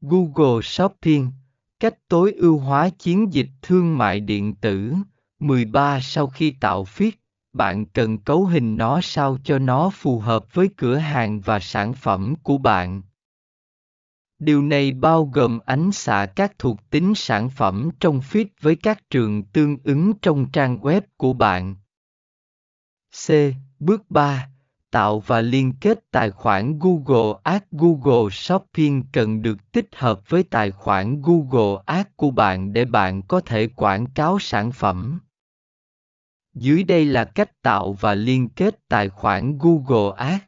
Google Shopping, cách tối ưu hóa chiến dịch thương mại điện tử. 13 Sau khi tạo feed, bạn cần cấu hình nó sao cho nó phù hợp với cửa hàng và sản phẩm của bạn. Điều này bao gồm ánh xạ các thuộc tính sản phẩm trong feed với các trường tương ứng trong trang web của bạn. C. Bước 3 tạo và liên kết tài khoản Google Ads Google Shopping cần được tích hợp với tài khoản Google Ads của bạn để bạn có thể quảng cáo sản phẩm. Dưới đây là cách tạo và liên kết tài khoản Google Ads.